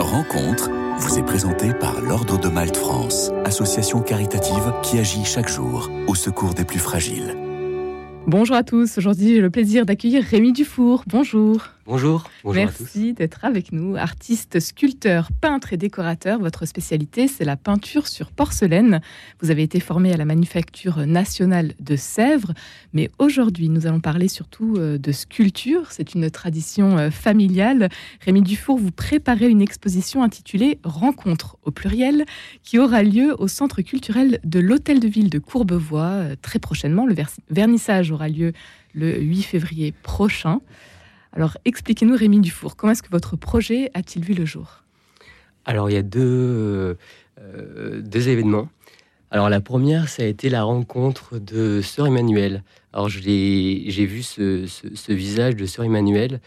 Rencontre vous est présentée par l'Ordre de Malte France, association caritative qui agit chaque jour au secours des plus fragiles. Bonjour à tous, aujourd'hui j'ai le plaisir d'accueillir Rémi Dufour. Bonjour. Bonjour. Merci d'être avec nous. Artiste, sculpteur, peintre et décorateur, votre spécialité, c'est la peinture sur porcelaine. Vous avez été formé à la Manufacture nationale de Sèvres, mais aujourd'hui, nous allons parler surtout euh, de sculpture. C'est une tradition euh, familiale. Rémi Dufour, vous préparez une exposition intitulée Rencontre au pluriel, qui aura lieu au centre culturel de l'Hôtel de Ville de Courbevoie euh, très prochainement. Le vernissage aura lieu le 8 février prochain. Alors expliquez-nous Rémi Dufour, comment est-ce que votre projet a-t-il vu le jour? Alors il y a deux, euh, deux événements. Alors la première, ça a été la rencontre de Sœur Emmanuel. Alors j'ai vu ce, visage de Sœur Emmanuel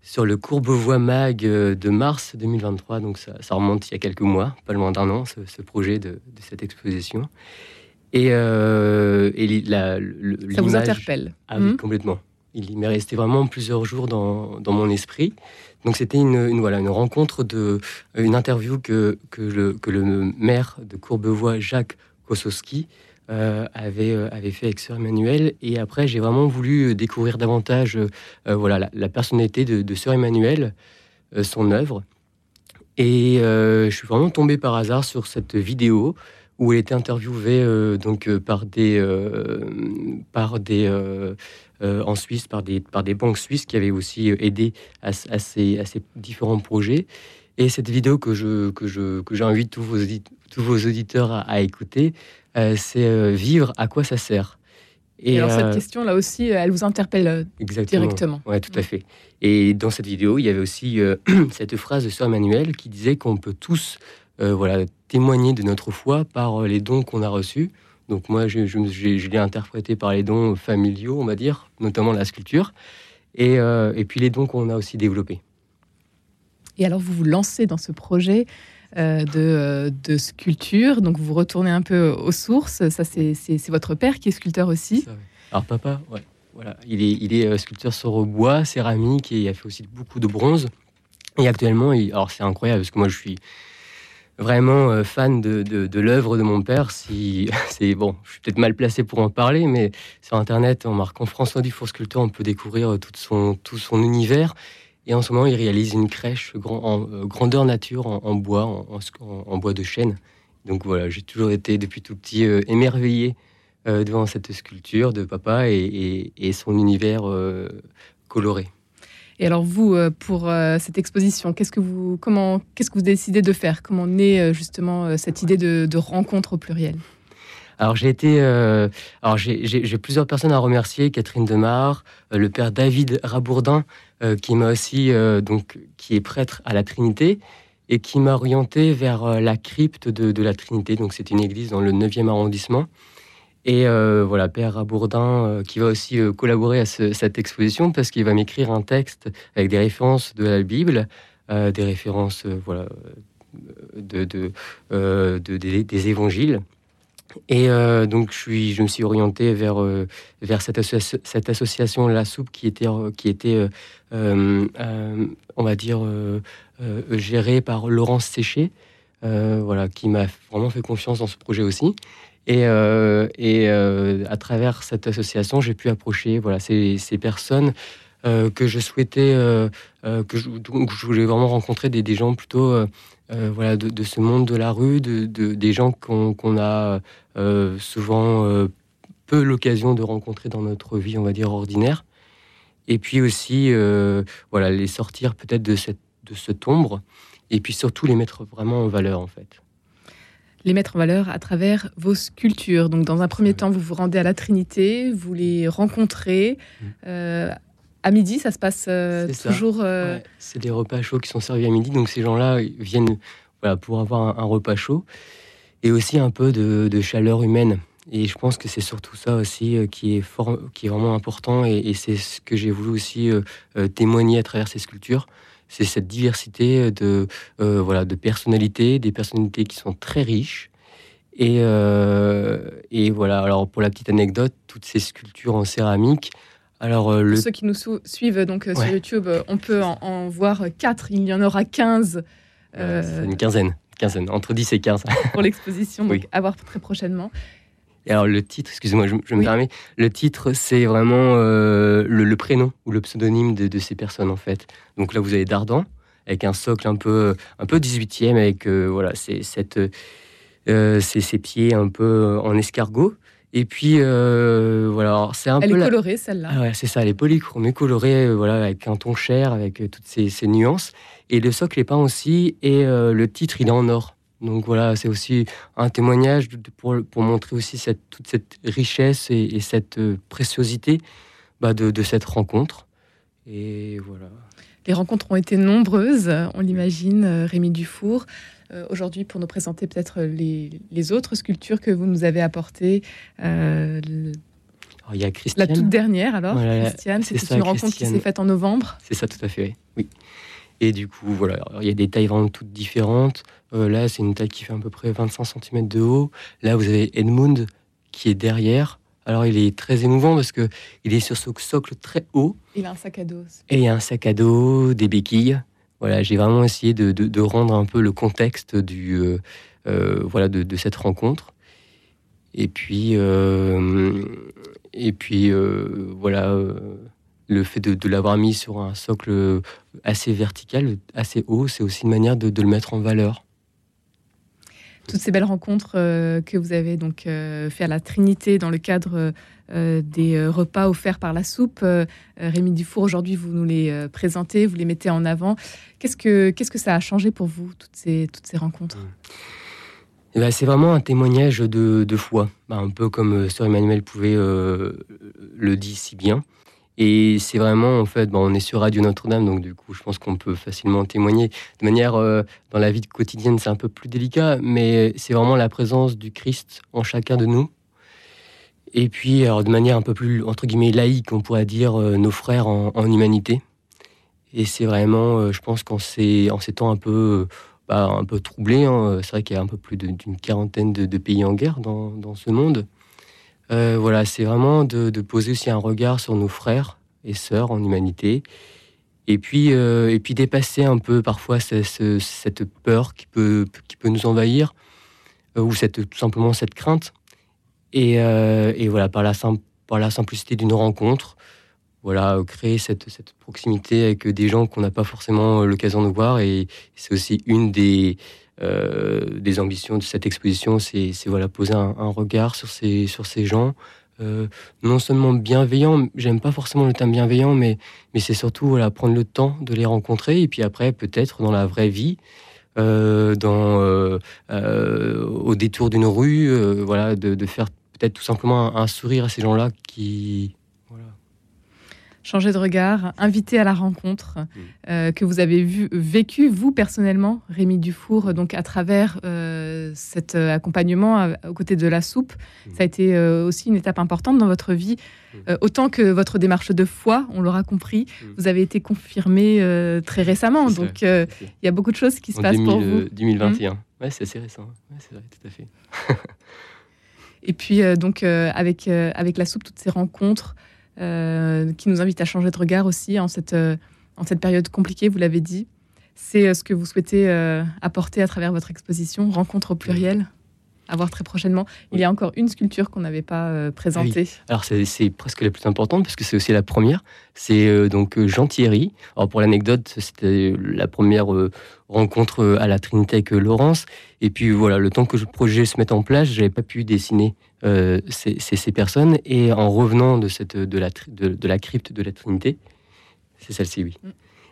sur le Courbevoie Mag de mars 2023, donc ça, remonte il y a quelques mois, pas loin d'un an, ce, projet de, cette exposition. Et, euh, la, ça vous interpelle Ah oui, hmm complètement il m'est resté vraiment plusieurs jours dans, mon esprit. Donc c'était une, voilà, une rencontre, de, une interview que, que, le, que le maire de Courbevoie, Jacques Kosowski, euh, avait, euh, avait fait avec Sœur Emmanuel. Et après, j'ai vraiment voulu découvrir davantage euh, voilà, la, personnalité de, de Sœur Emmanuel, son œuvre. Et je suis vraiment tombé par hasard sur cette vidéo où elle était interviewée donc par des par des euh, en Suisse par des, par des banques suisses qui avaient aussi euh, aidé à, à, ces, à ces, différents projets. Et cette vidéo que je que je que j'invite tous vos tous vos auditeurs à, écouter, euh, c'est vivre à quoi ça sert? Et, alors cette question là aussi, elle vous interpelle directement. Oui, tout à fait. Et dans cette vidéo, il y avait aussi cette phrase de Sœur Emmanuel qui disait qu'on peut tous voilà témoigner de notre foi par les dons qu'on a reçus. Donc moi, je, l'ai interprété par les dons familiaux, on va dire, notamment la sculpture, et, euh, puis les dons qu'on a aussi développés. Et alors, vous vous lancez dans ce projet euh, euh, de, sculpture, donc vous retournez un peu aux sources. Ça, c'est votre père qui est sculpteur aussi. Alors papa, ouais, voilà, il est, il est sculpteur sur bois, céramique, et il a fait aussi beaucoup de bronze. Et actuellement, alors c'est incroyable parce que moi, je suis vraiment euh, fan de, de, l'œuvre de mon père. Si, c'est bon, je suis peut-être mal placé pour en parler, mais sur Internet, en marquant François Dufour sculpteur, on peut découvrir euh, tout son, tout son univers. Et en ce moment, il réalise une crèche grand, en euh, grandeur nature en, bois, en, bois de chêne. Donc voilà, j'ai toujours été depuis tout petit émerveillé devant cette sculpture de papa et, son univers coloré. Et alors vous, euh, pour euh, cette exposition, qu'est-ce que vous, comment, qu'est-ce que vous décidez de faire? Comment naît euh, justement cette idée de, rencontre au pluriel? Alors j'ai été, alors j'ai plusieurs personnes à remercier, Catherine Demar, le père David Rabourdin, qui m'a aussi donc qui est prêtre à la Trinité et qui m'a orienté vers la crypte de, de la Trinité. Donc c'est une église dans le 9e arrondissement. Et euh, voilà, Père Rabourdin, euh, qui va aussi euh, collaborer à cette exposition parce qu'il va m'écrire un texte avec des références de la Bible, des références voilà, de, des évangiles. Et donc, je me suis orienté vers, vers cette, cette, association La Soupe qui était, qui était on va dire, gérée par Laurence Séché, voilà, qui m'a vraiment fait confiance dans ce projet aussi. Et, euh, euh, à travers cette association, j'ai pu approcher voilà, ces, ces personnes euh, que je souhaitais, que je, voulais vraiment rencontrer des, gens plutôt voilà, de, ce monde de la rue, de des gens qu'on a souvent peu l'occasion de rencontrer dans notre vie, on va dire, ordinaire. Et puis aussi, voilà, les sortir peut-être de cette, de cette ombre, et puis surtout les mettre vraiment en valeur, en fait les mettre en valeur à travers vos sculptures. Donc, dans un premier temps, vous vous rendez à la Trinité, vous les rencontrez. Mm. Euh, à midi, ça se passe euh, toujours. Euh, c'est des repas chauds qui sont servis à midi. Donc, ces gens-là viennent voilà, pour avoir un, repas chaud et aussi un peu de, chaleur humaine. Et je pense que c'est surtout ça aussi qui, est fort, qui est vraiment important. Et, et c'est ce que j'ai voulu aussi témoigner à travers ces sculptures c'est cette diversité de, euh, voilà, de personnalités, des personnalités qui sont très riches. Et, euh, et, voilà, alors pour la petite anecdote, toutes ces sculptures en céramique. Alors, euh, le... Pour ceux qui nous suivent donc sur YouTube, on peut en, voir quatre, il y en aura 15 une quinzaine, quinzaine, entre 10 et 15. pour l'exposition, donc à voir très prochainement. Et alors le titre, excusez-moi, je, me permets, le titre c'est vraiment le, prénom ou le pseudonyme de, ces personnes en fait. Donc là vous avez Dardan avec un socle un peu un peu 18e avec voilà c'est cette ses pieds un peu en escargot et puis euh, voilà, c'est un elle peu. Elle est colorée celle-là. Ah ouais, c'est ça, elle est polychromée, colorée, euh, voilà, avec un ton cher, avec euh, toutes ces, nuances. Et le socle est peint aussi, et le titre il est en or. Donc voilà, c'est aussi un témoignage pour, pour, montrer aussi cette, toute cette richesse et, cette préciosité bah, de, de, cette rencontre. Et voilà. Les rencontres ont été nombreuses, on l'imagine, Rémi Dufour. Euh, aujourd'hui pour nous présenter peut-être les, autres sculptures que vous nous avez apportées. Euh, il y a La toute dernière, alors, Christiane, c'est une rencontre qui s'est faite en novembre. C'est ça, tout à fait, oui. Et du coup, voilà, il y a des tailles vraiment toutes différentes. Euh, là, c'est une taille qui fait à peu près 25 cm de haut. Là, vous avez Edmund qui est derrière. Alors, il est très émouvant parce que il est sur ce socle très haut. Il a un sac à dos. Et il y a un sac à dos, des béquilles voilà, j'ai vraiment essayé de, rendre un peu le contexte du, euh, euh, voilà, de, cette rencontre. Et puis, et puis voilà, le fait de, l'avoir mis sur un socle assez vertical, assez haut, c'est aussi une manière de, le mettre en valeur toutes ces belles rencontres que vous avez donc fait à la Trinité dans le cadre euh, des euh, repas offerts par la soupe. Euh, Rémi Dufour, aujourd'hui, vous nous les présentez, vous les mettez en avant. Qu'est-ce que, qu'est-ce que ça a changé pour vous, toutes ces, toutes ces rencontres? Eh ben, c'est vraiment un témoignage de, de foi, bah, un peu comme Sœur Emmanuel pouvait le dire si bien. Et c'est vraiment, en fait, on est sur Radio Notre-Dame, donc du coup, je pense qu'on peut facilement témoigner. De manière, dans la vie quotidienne, c'est un peu plus délicat, mais c'est vraiment la présence du Christ en chacun de nous, et puis, alors, de manière un peu plus, entre guillemets, laïque, on pourrait dire euh, nos frères en, humanité. Et c'est vraiment, euh, je pense qu'en ces, ces temps un peu, bah, un peu troublés, hein, c'est vrai qu'il y a un peu plus d'une quarantaine de, pays en guerre dans, dans ce monde. Euh, voilà, c'est vraiment de, poser aussi un regard sur nos frères et sœurs en humanité. Et puis, et puis dépasser un peu parfois cette, peur qui peut, qui peut nous envahir, ou cette, tout simplement cette crainte. Euh, et, voilà, par la, par la simplicité d'une rencontre, voilà, créer cette, cette, proximité avec des gens qu'on n'a pas forcément l'occasion de voir. Et c'est aussi une des, euh, des ambitions de cette exposition, c'est voilà, poser un, regard sur ces, sur ces gens. Euh, non seulement bienveillants, j'aime pas forcément le terme bienveillant, mais, mais c'est surtout voilà, prendre le temps de les rencontrer et puis après, peut-être dans la vraie vie, dans, au détour d'une rue, voilà, de, de faire peut-être tout simplement un, sourire à ces gens-là qui. Changer de regard, inviter à la rencontre mm. euh, que vous avez vu, vécu, vous personnellement, Rémi Dufour, donc à travers euh, cet euh, accompagnement aux côtés de la soupe. Mm. Ça a été aussi une étape importante dans votre vie, mm. autant que votre démarche de foi, on l'aura compris. Vous avez été confirmé très récemment, donc il y a beaucoup de choses qui se passent pour vous. 2021, ouais, c'est assez récent, c'est vrai, tout à fait. Et puis, donc, avec, avec la soupe, toutes ces rencontres qui nous invitent à changer de regard aussi en cette, en cette période compliquée, vous l'avez dit. C'est ce que vous souhaitez apporter à travers votre exposition, rencontre au pluriel à voir très prochainement. Il y a encore une sculpture qu'on n'avait pas présentée. Alors c'est presque la plus importante parce que c'est aussi la première. C'est donc Jean Thierry. Alors pour l'anecdote, c'était la première rencontre à la Trinité avec Laurence. Et puis voilà, le temps que le projet se mette en place, j'avais pas pu dessiner euh, ces, ces, personnes. Et en revenant de, cette, de, la, de, la crypte de la Trinité, c'est celle-ci, oui. Mm.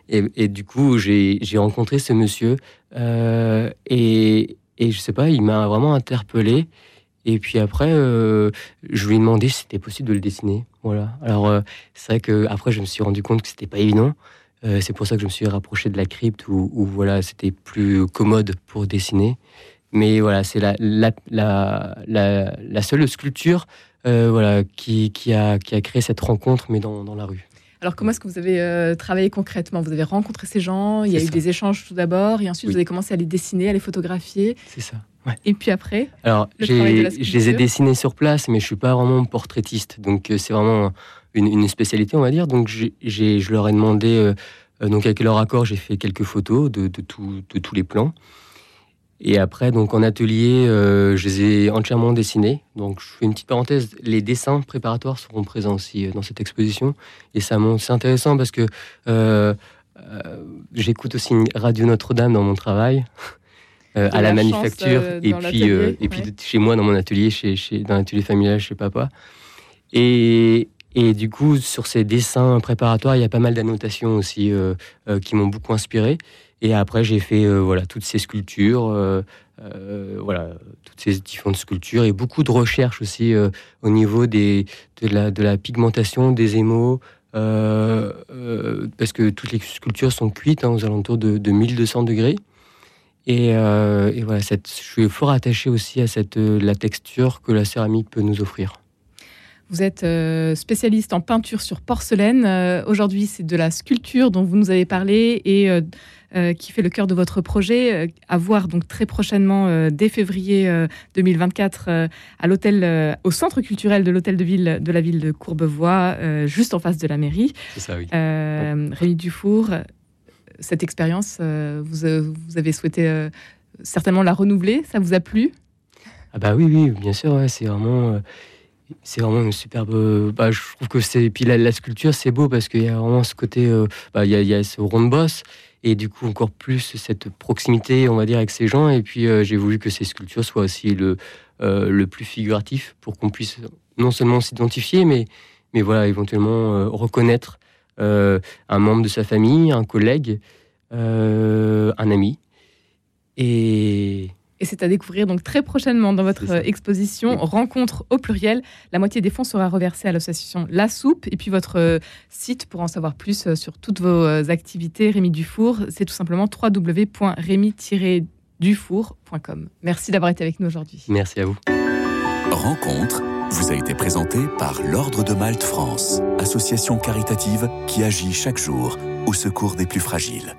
Et, et, du coup, j'ai rencontré ce monsieur euh, et, et je sais pas, il m'a vraiment interpellé. Et puis après, euh, je lui ai demandé si c'était possible de le dessiner. Voilà. Alors, c'est vrai que après, je me suis rendu compte que c'était pas évident. c'est pour ça que je me suis rapproché de la crypte où, voilà, c'était plus commode pour dessiner. Mais voilà, c'est la, seule sculpture euh, voilà, qui, a, créé cette rencontre, mais dans la rue. Alors, comment est-ce que vous avez euh, travaillé concrètement? Vous avez rencontré ces gens, il y a eu des échanges tout d'abord, et ensuite vous avez commencé à les dessiner, à les photographier. C'est ça. Et puis après Alors, je les ai dessinés sur place, mais je suis pas vraiment portraitiste. Donc, euh, c'est vraiment une, une, spécialité, on va dire. Donc, je leur ai demandé donc avec leur accord, j'ai fait quelques photos de, de, de tous les plans. Et après, donc en atelier, euh, je les ai entièrement dessinés. Donc je fais une petite parenthèse, les dessins préparatoires seront présents aussi euh, dans cette exposition. Et ça c'est intéressant parce que euh, j'écoute aussi une Radio Notre-Dame dans mon travail. à la, manufacture et puis et puis chez moi dans mon atelier chez, chez dans l'atelier familial chez papa et, et du coup sur ces dessins préparatoires il y a pas mal d'annotations aussi qui m'ont beaucoup inspiré et après, j'ai fait euh, voilà, toutes ces sculptures, euh, euh, voilà, toutes ces différentes sculptures et beaucoup de recherches aussi au niveau de, la, pigmentation des émaux. parce que toutes les sculptures sont cuites hein, aux alentours de, de 1200 degrés. Et, voilà, je suis fort attaché aussi à cette, la texture que la céramique peut nous offrir. Vous êtes spécialiste en peinture sur porcelaine. Aujourd'hui, c'est de la sculpture dont vous nous avez parlé et euh, qui fait le cœur de votre projet, euh, à voir donc très prochainement, euh, dès février 2024, à l'hôtel, au centre culturel de l'hôtel de ville de la ville de Courbevoie, juste en face de la mairie. C'est ça, oui. Rémi Dufour, cette expérience, vous, vous, avez souhaité certainement la renouveler. Ça vous a plu? Ah bah oui, oui, bien sûr. c'est vraiment c'est vraiment une superbe. Bah, je trouve que c'est. Puis la, sculpture, c'est beau parce qu'il y a vraiment ce côté. bah, il, y a, ce rond de bosse et du coup encore plus cette proximité, on va dire, avec ces gens. Et puis euh, j'ai voulu que ces sculptures soient aussi le, euh, le plus figuratif pour qu'on puisse non seulement s'identifier, mais, mais voilà, éventuellement euh, reconnaître un membre de sa famille, un collègue, un ami. Et et c'est à découvrir donc très prochainement dans votre exposition Rencontre au pluriel. La moitié des fonds sera reversée à l'association La Soupe. Et puis votre euh, site pour en savoir plus euh, sur toutes vos euh, activités, Rémi Dufour, c'est tout simplement www.rémi-dufour.com. Merci d'avoir été avec nous aujourd'hui. Merci à vous. Rencontre vous a été présentée par l'Ordre de Malte France, association caritative qui agit chaque jour au secours des plus fragiles.